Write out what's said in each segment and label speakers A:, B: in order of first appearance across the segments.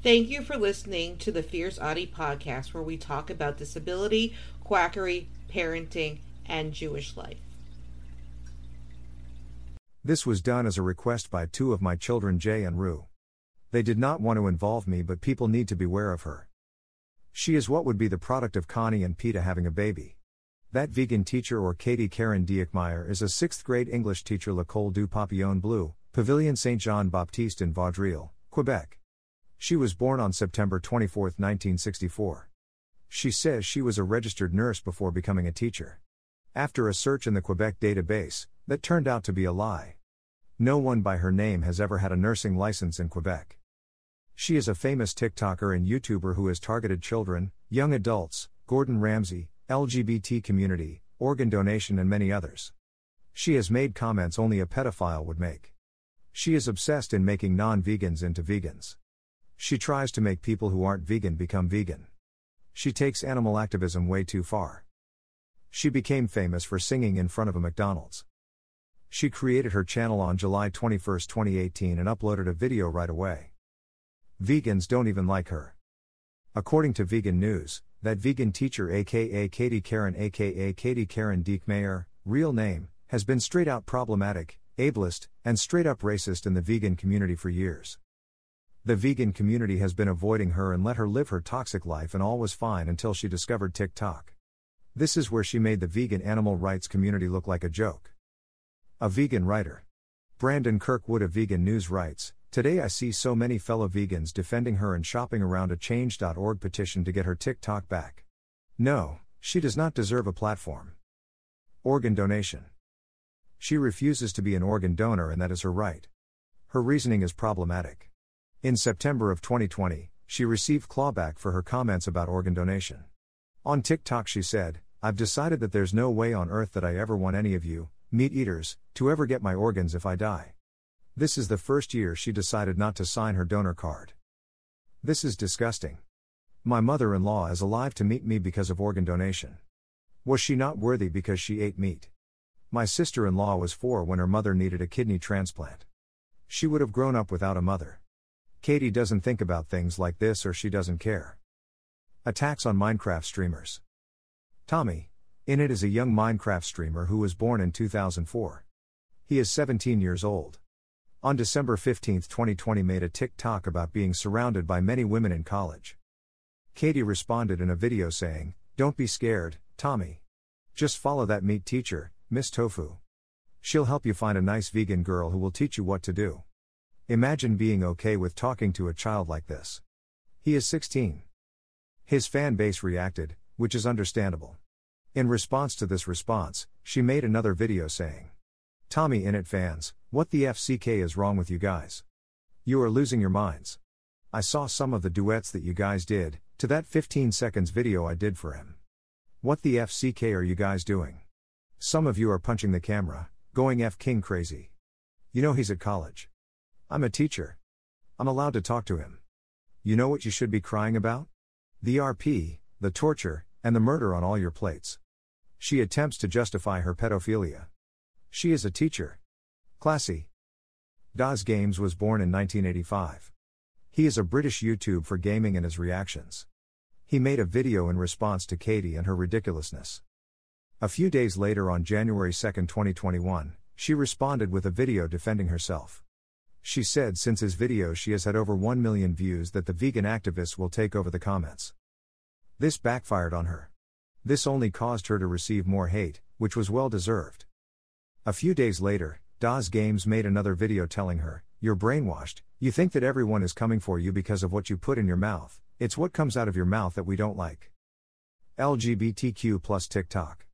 A: Thank you for listening to the Fierce Autie podcast, where we talk about disability, quackery, parenting, and Jewish life.
B: This was done as a request by two of my children, Jay and Rue. They did not want to involve me, but people need to beware of her. She is what would be the product of Connie and Peta having a baby. That vegan teacher or Katie Karen Diekmeyer is a sixth grade English teacher L'École du Papillon Bleu, Pavilion Saint Jean Baptiste in Vaudreuil, Quebec. She was born on September 24, 1964. She says she was a registered nurse before becoming a teacher. After a search in the Quebec database, that turned out to be a lie. No one by her name has ever had a nursing license in Quebec. She is a famous TikToker and YouTuber who has targeted children, young adults, Gordon Ramsay, LGBT community, organ donation, and many others. She has made comments only a pedophile would make. She is obsessed in making non vegans into vegans. She tries to make people who aren't vegan become vegan. She takes animal activism way too far. She became famous for singing in front of a McDonald's. She created her channel on July 21, 2018 and uploaded a video right away. Vegans don't even like her. According to Vegan News, that vegan teacher aka Katie Karen aka Katie Karen Diekmeyer, real name, has been straight out problematic, ableist, and straight up racist in the vegan community for years. The vegan community has been avoiding her and let her live her toxic life, and all was fine until she discovered TikTok. This is where she made the vegan animal rights community look like a joke. A vegan writer. Brandon Kirkwood of Vegan News writes Today I see so many fellow vegans defending her and shopping around a change.org petition to get her TikTok back. No, she does not deserve a platform. Organ donation. She refuses to be an organ donor and that is her right. Her reasoning is problematic. In September of 2020, she received clawback for her comments about organ donation. On TikTok, she said, I've decided that there's no way on earth that I ever want any of you, meat eaters, to ever get my organs if I die. This is the first year she decided not to sign her donor card. This is disgusting. My mother in law is alive to meet me because of organ donation. Was she not worthy because she ate meat? My sister in law was four when her mother needed a kidney transplant. She would have grown up without a mother. Katie doesn't think about things like this or she doesn't care. Attacks on Minecraft streamers. Tommy, in it is a young Minecraft streamer who was born in 2004. He is 17 years old on December 15, 2020 made a TikTok about being surrounded by many women in college. Katie responded in a video saying, Don't be scared, Tommy. Just follow that meat teacher, Miss Tofu. She'll help you find a nice vegan girl who will teach you what to do. Imagine being okay with talking to a child like this. He is 16. His fan base reacted, which is understandable. In response to this response, she made another video saying, Tommy Innit fans, what the FCK is wrong with you guys? You are losing your minds. I saw some of the duets that you guys did, to that 15 seconds video I did for him. What the FCK are you guys doing? Some of you are punching the camera, going F King crazy. You know he's at college. I'm a teacher. I'm allowed to talk to him. You know what you should be crying about? The RP, the torture, and the murder on all your plates. She attempts to justify her pedophilia. She is a teacher. Classy. Daz Games was born in 1985. He is a British YouTube for gaming and his reactions. He made a video in response to Katie and her ridiculousness. A few days later, on January 2, 2021, she responded with a video defending herself. She said since his video she has had over 1 million views that the vegan activists will take over the comments. This backfired on her. This only caused her to receive more hate, which was well deserved. A few days later, Daz Games made another video telling her, You're brainwashed, you think that everyone is coming for you because of what you put in your mouth, it's what comes out of your mouth that we don't like. LGBTQ plus TikTok.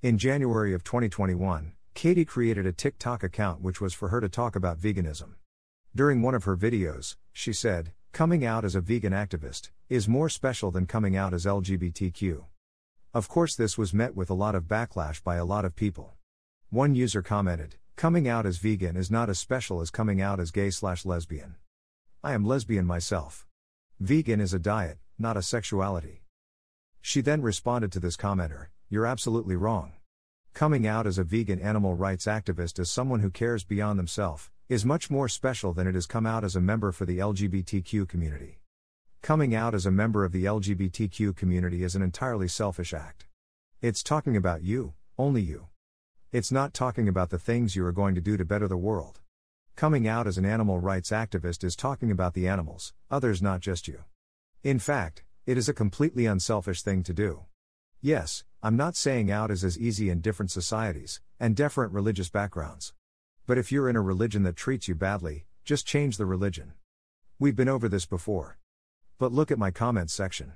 B: In January of 2021, Katie created a TikTok account which was for her to talk about veganism. During one of her videos, she said, Coming out as a vegan activist is more special than coming out as LGBTQ. Of course, this was met with a lot of backlash by a lot of people. One user commented, Coming out as vegan is not as special as coming out as gay slash lesbian. I am lesbian myself. Vegan is a diet, not a sexuality. She then responded to this commenter, You're absolutely wrong. Coming out as a vegan animal rights activist as someone who cares beyond themselves is much more special than it is come out as a member for the LGBTQ community. Coming out as a member of the LGBTQ community is an entirely selfish act. It's talking about you, only you. It's not talking about the things you are going to do to better the world. Coming out as an animal rights activist is talking about the animals, others, not just you. In fact, it is a completely unselfish thing to do. Yes, I'm not saying out is as easy in different societies and different religious backgrounds. But if you're in a religion that treats you badly, just change the religion. We've been over this before. But look at my comments section.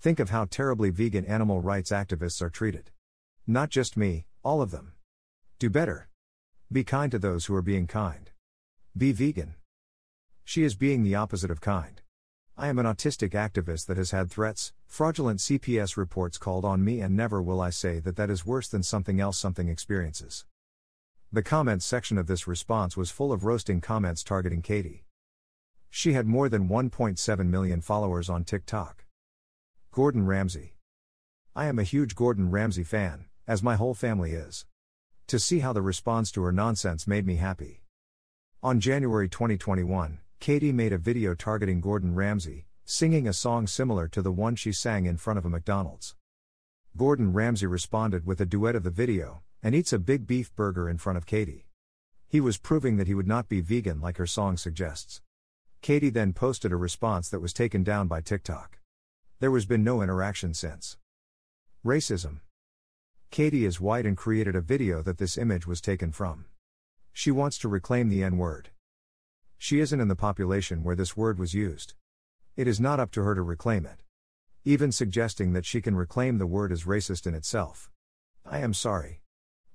B: Think of how terribly vegan animal rights activists are treated. Not just me, all of them. Do better. Be kind to those who are being kind. Be vegan. She is being the opposite of kind. I am an autistic activist that has had threats, fraudulent CPS reports called on me, and never will I say that that is worse than something else something experiences. The comments section of this response was full of roasting comments targeting Katie. She had more than 1.7 million followers on TikTok. Gordon Ramsay. I am a huge Gordon Ramsay fan, as my whole family is. To see how the response to her nonsense made me happy. On January 2021, Katie made a video targeting Gordon Ramsay, singing a song similar to the one she sang in front of a McDonald's. Gordon Ramsay responded with a duet of the video, and eats a big beef burger in front of Katie. He was proving that he would not be vegan like her song suggests. Katie then posted a response that was taken down by TikTok. There has been no interaction since. Racism. Katie is white and created a video that this image was taken from. She wants to reclaim the N word. She isn't in the population where this word was used. It is not up to her to reclaim it. Even suggesting that she can reclaim the word is racist in itself. I am sorry.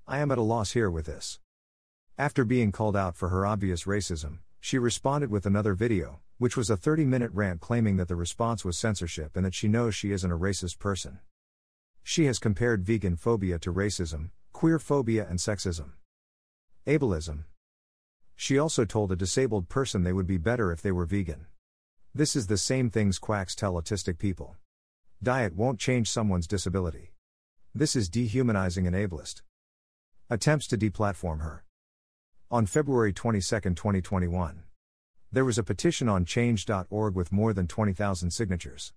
B: I am at a loss here with this. After being called out for her obvious racism, she responded with another video, which was a 30 minute rant claiming that the response was censorship and that she knows she isn't a racist person. She has compared vegan phobia to racism, queer phobia, and sexism. Ableism. She also told a disabled person they would be better if they were vegan. This is the same things quacks tell autistic people. Diet won't change someone's disability. This is dehumanizing and ableist. Attempts to deplatform her. On February 22, 2021, there was a petition on change.org with more than 20,000 signatures.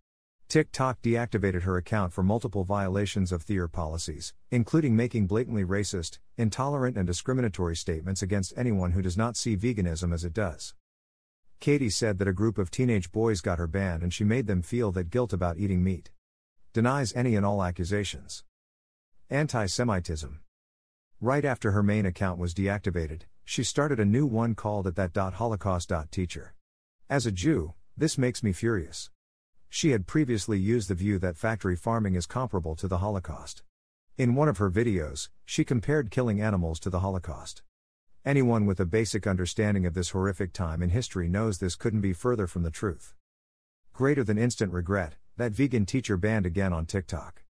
B: TikTok deactivated her account for multiple violations of their policies, including making blatantly racist, intolerant, and discriminatory statements against anyone who does not see veganism as it does. Katie said that a group of teenage boys got her banned and she made them feel that guilt about eating meat. Denies any and all accusations. Anti Semitism. Right after her main account was deactivated, she started a new one called at that Holocaust teacher. As a Jew, this makes me furious. She had previously used the view that factory farming is comparable to the Holocaust. In one of her videos, she compared killing animals to the Holocaust. Anyone with a basic understanding of this horrific time in history knows this couldn't be further from the truth. Greater than instant regret, that vegan teacher banned again on TikTok.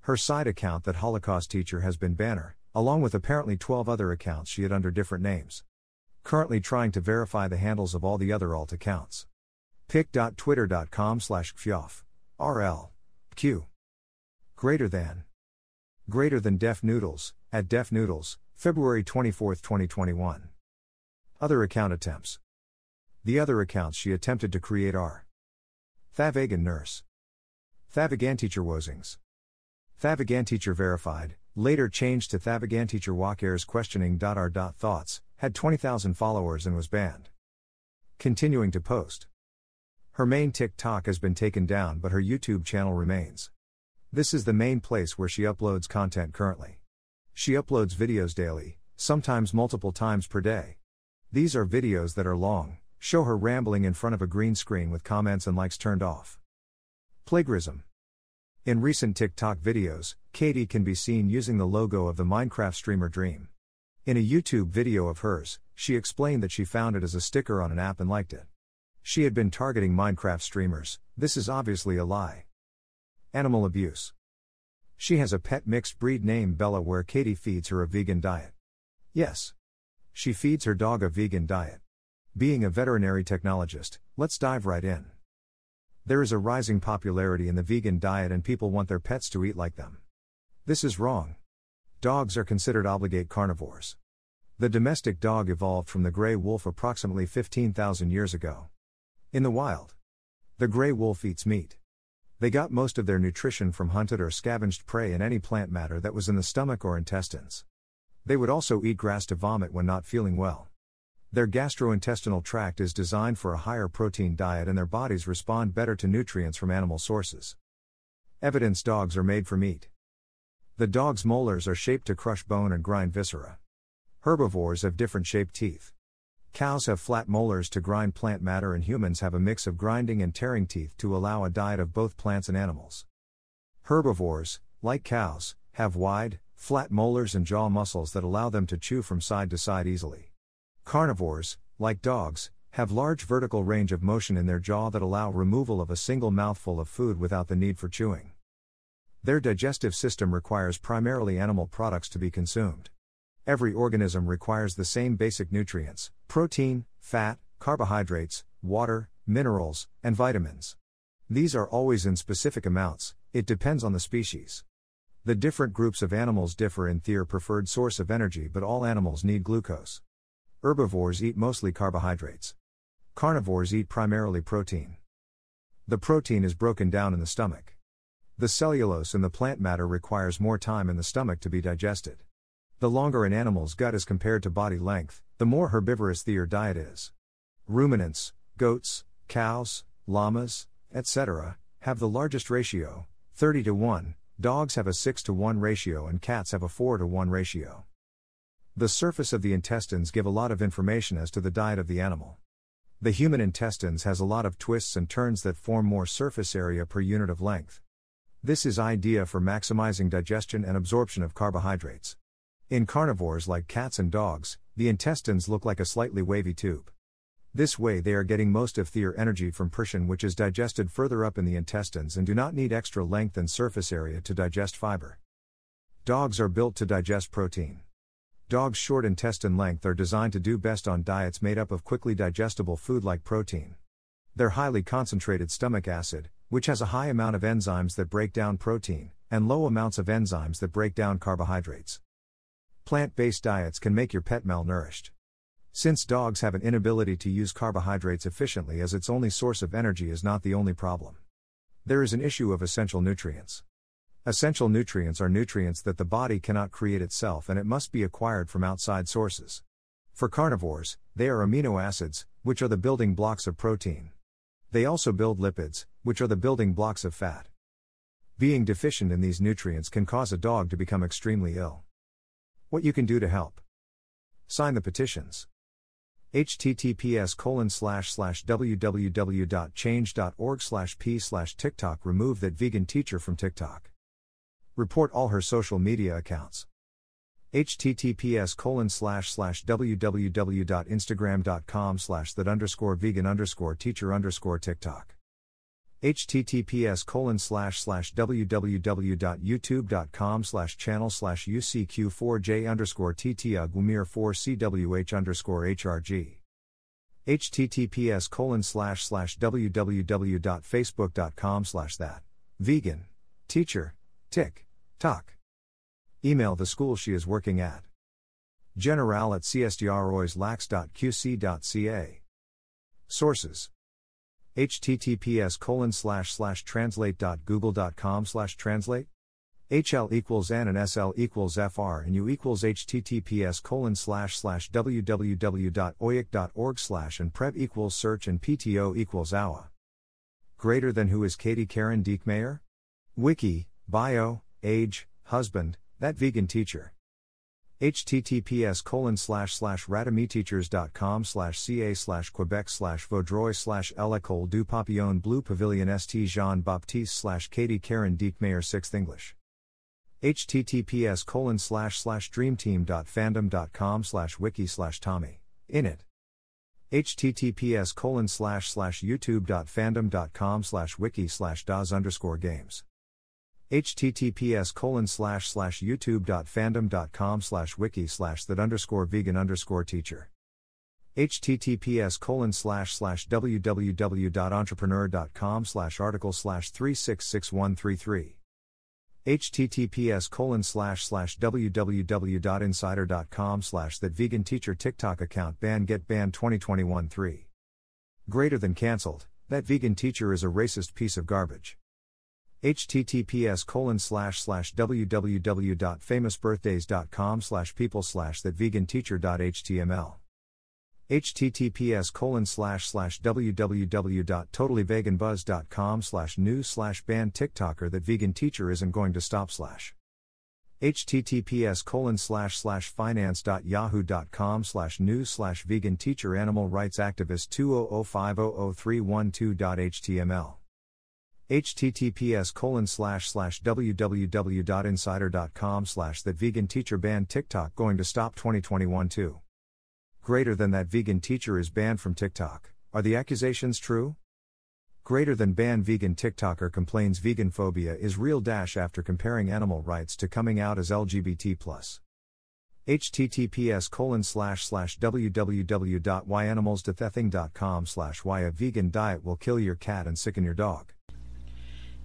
B: Her side account, that Holocaust teacher, has been banner, along with apparently 12 other accounts she had under different names. Currently trying to verify the handles of all the other alt accounts pic.twitter.com slash fyof. RL. Q. Greater than. Greater than Def Noodles, at Def Noodles, February 24, 2021. Other account attempts. The other accounts she attempted to create are Thavagan Nurse. Thavagan Teacher Wozings. Thavagan Teacher Verified, later changed to Thavagan Teacher Walkairs questioning. Our thoughts, had 20,000 followers and was banned. Continuing to post. Her main TikTok has been taken down, but her YouTube channel remains. This is the main place where she uploads content currently. She uploads videos daily, sometimes multiple times per day. These are videos that are long, show her rambling in front of a green screen with comments and likes turned off. Plagiarism. In recent TikTok videos, Katie can be seen using the logo of the Minecraft streamer Dream. In a YouTube video of hers, she explained that she found it as a sticker on an app and liked it. She had been targeting Minecraft streamers, this is obviously a lie. Animal abuse. She has a pet mixed breed named Bella where Katie feeds her a vegan diet. Yes. She feeds her dog a vegan diet. Being a veterinary technologist, let's dive right in. There is a rising popularity in the vegan diet and people want their pets to eat like them. This is wrong. Dogs are considered obligate carnivores. The domestic dog evolved from the gray wolf approximately 15,000 years ago. In the wild. The gray wolf eats meat. They got most of their nutrition from hunted or scavenged prey and any plant matter that was in the stomach or intestines. They would also eat grass to vomit when not feeling well. Their gastrointestinal tract is designed for a higher protein diet and their bodies respond better to nutrients from animal sources. Evidence dogs are made for meat. The dog's molars are shaped to crush bone and grind viscera. Herbivores have different shaped teeth. Cows have flat molars to grind plant matter, and humans have a mix of grinding and tearing teeth to allow a diet of both plants and animals. Herbivores, like cows, have wide, flat molars and jaw muscles that allow them to chew from side to side easily. Carnivores, like dogs, have large vertical range of motion in their jaw that allow removal of a single mouthful of food without the need for chewing. Their digestive system requires primarily animal products to be consumed. Every organism requires the same basic nutrients protein, fat, carbohydrates, water, minerals, and vitamins. These are always in specific amounts, it depends on the species. The different groups of animals differ in their preferred source of energy, but all animals need glucose. Herbivores eat mostly carbohydrates. Carnivores eat primarily protein. The protein is broken down in the stomach. The cellulose in the plant matter requires more time in the stomach to be digested. The longer an animal's gut is compared to body length, the more herbivorous their diet is. Ruminants, goats, cows, llamas, etc., have the largest ratio, 30 to 1, dogs have a 6 to 1 ratio, and cats have a 4 to 1 ratio. The surface of the intestines give a lot of information as to the diet of the animal. The human intestines has a lot of twists and turns that form more surface area per unit of length. This is idea for maximizing digestion and absorption of carbohydrates. In carnivores like cats and dogs, the intestines look like a slightly wavy tube. This way, they are getting most of their energy from protein, which is digested further up in the intestines and do not need extra length and surface area to digest fiber. Dogs are built to digest protein. Dogs' short intestine length are designed to do best on diets made up of quickly digestible food like protein. Their highly concentrated stomach acid, which has a high amount of enzymes that break down protein, and low amounts of enzymes that break down carbohydrates. Plant based diets can make your pet malnourished. Since dogs have an inability to use carbohydrates efficiently as its only source of energy is not the only problem. There is an issue of essential nutrients. Essential nutrients are nutrients that the body cannot create itself and it must be acquired from outside sources. For carnivores, they are amino acids, which are the building blocks of protein. They also build lipids, which are the building blocks of fat. Being deficient in these nutrients can cause a dog to become extremely ill. What you can do to help. Sign the petitions. https colon slash slash www.change.org slash p slash TikTok remove that vegan teacher from TikTok. Report all her social media accounts. https colon slash slash www.instagram.com slash that underscore vegan underscore teacher underscore TikTok https colon slash slash www.youtube.com slash channel slash ucq4j underscore ttugumir 4cwh underscore hrg https colon slash slash www.facebook.com slash that. Vegan. Teacher. Tick. Talk. Email the school she is working at. General at csdroislax.qc.ca sources https colon slash slash translate.google.com slash translate HL equals N and SL equals FR and U equals https colon slash slash www.oic.org slash and prev equals search and PTO equals AWA. Greater than who is Katie Karen Diekmeyer? Wiki, bio, age, husband, that vegan teacher https colon slash slash ratemyteachers.com slash ca slash quebec slash vaudreuil slash l'école du papillon bleu pavilion st jean baptiste slash katie karen diekmeyer 6th english. https colon slash slash dreamteam.fandom.com slash wiki slash tommy. In it. https colon slash slash youtube.fandom.com slash wiki slash das underscore games https colon slash slash youtube.fandom.com slash wiki slash that underscore vegan underscore teacher https colon slash slash www.entrepreneur.com slash article slash 366133 https colon slash slash www.insider.com slash that vegan teacher tiktok account ban get banned 2021 3 greater than cancelled That vegan teacher is a racist piece of garbage. Https colon slash slash www.famousbirthdays.com slash people slash that vegan teacher.html https colon slash slash www.totallyveganbuzz.com slash news slash ban tiktoker that vegan teacher isn't going to stop slash. https colon slash slash finance.yahoo.com slash news slash vegan teacher animal rights activist 200500312.html https colon slash slash www.insider.com slash that vegan teacher banned tiktok going to stop 2021 too Greater than that vegan teacher is banned from TikTok. Are the accusations true? Greater than ban vegan TikToker complains vegan phobia is real dash after comparing animal rights to coming out as LGBT plus. https colon slash slash www.whyanimalsdothething.com slash why a vegan diet will kill your cat and sicken your dog.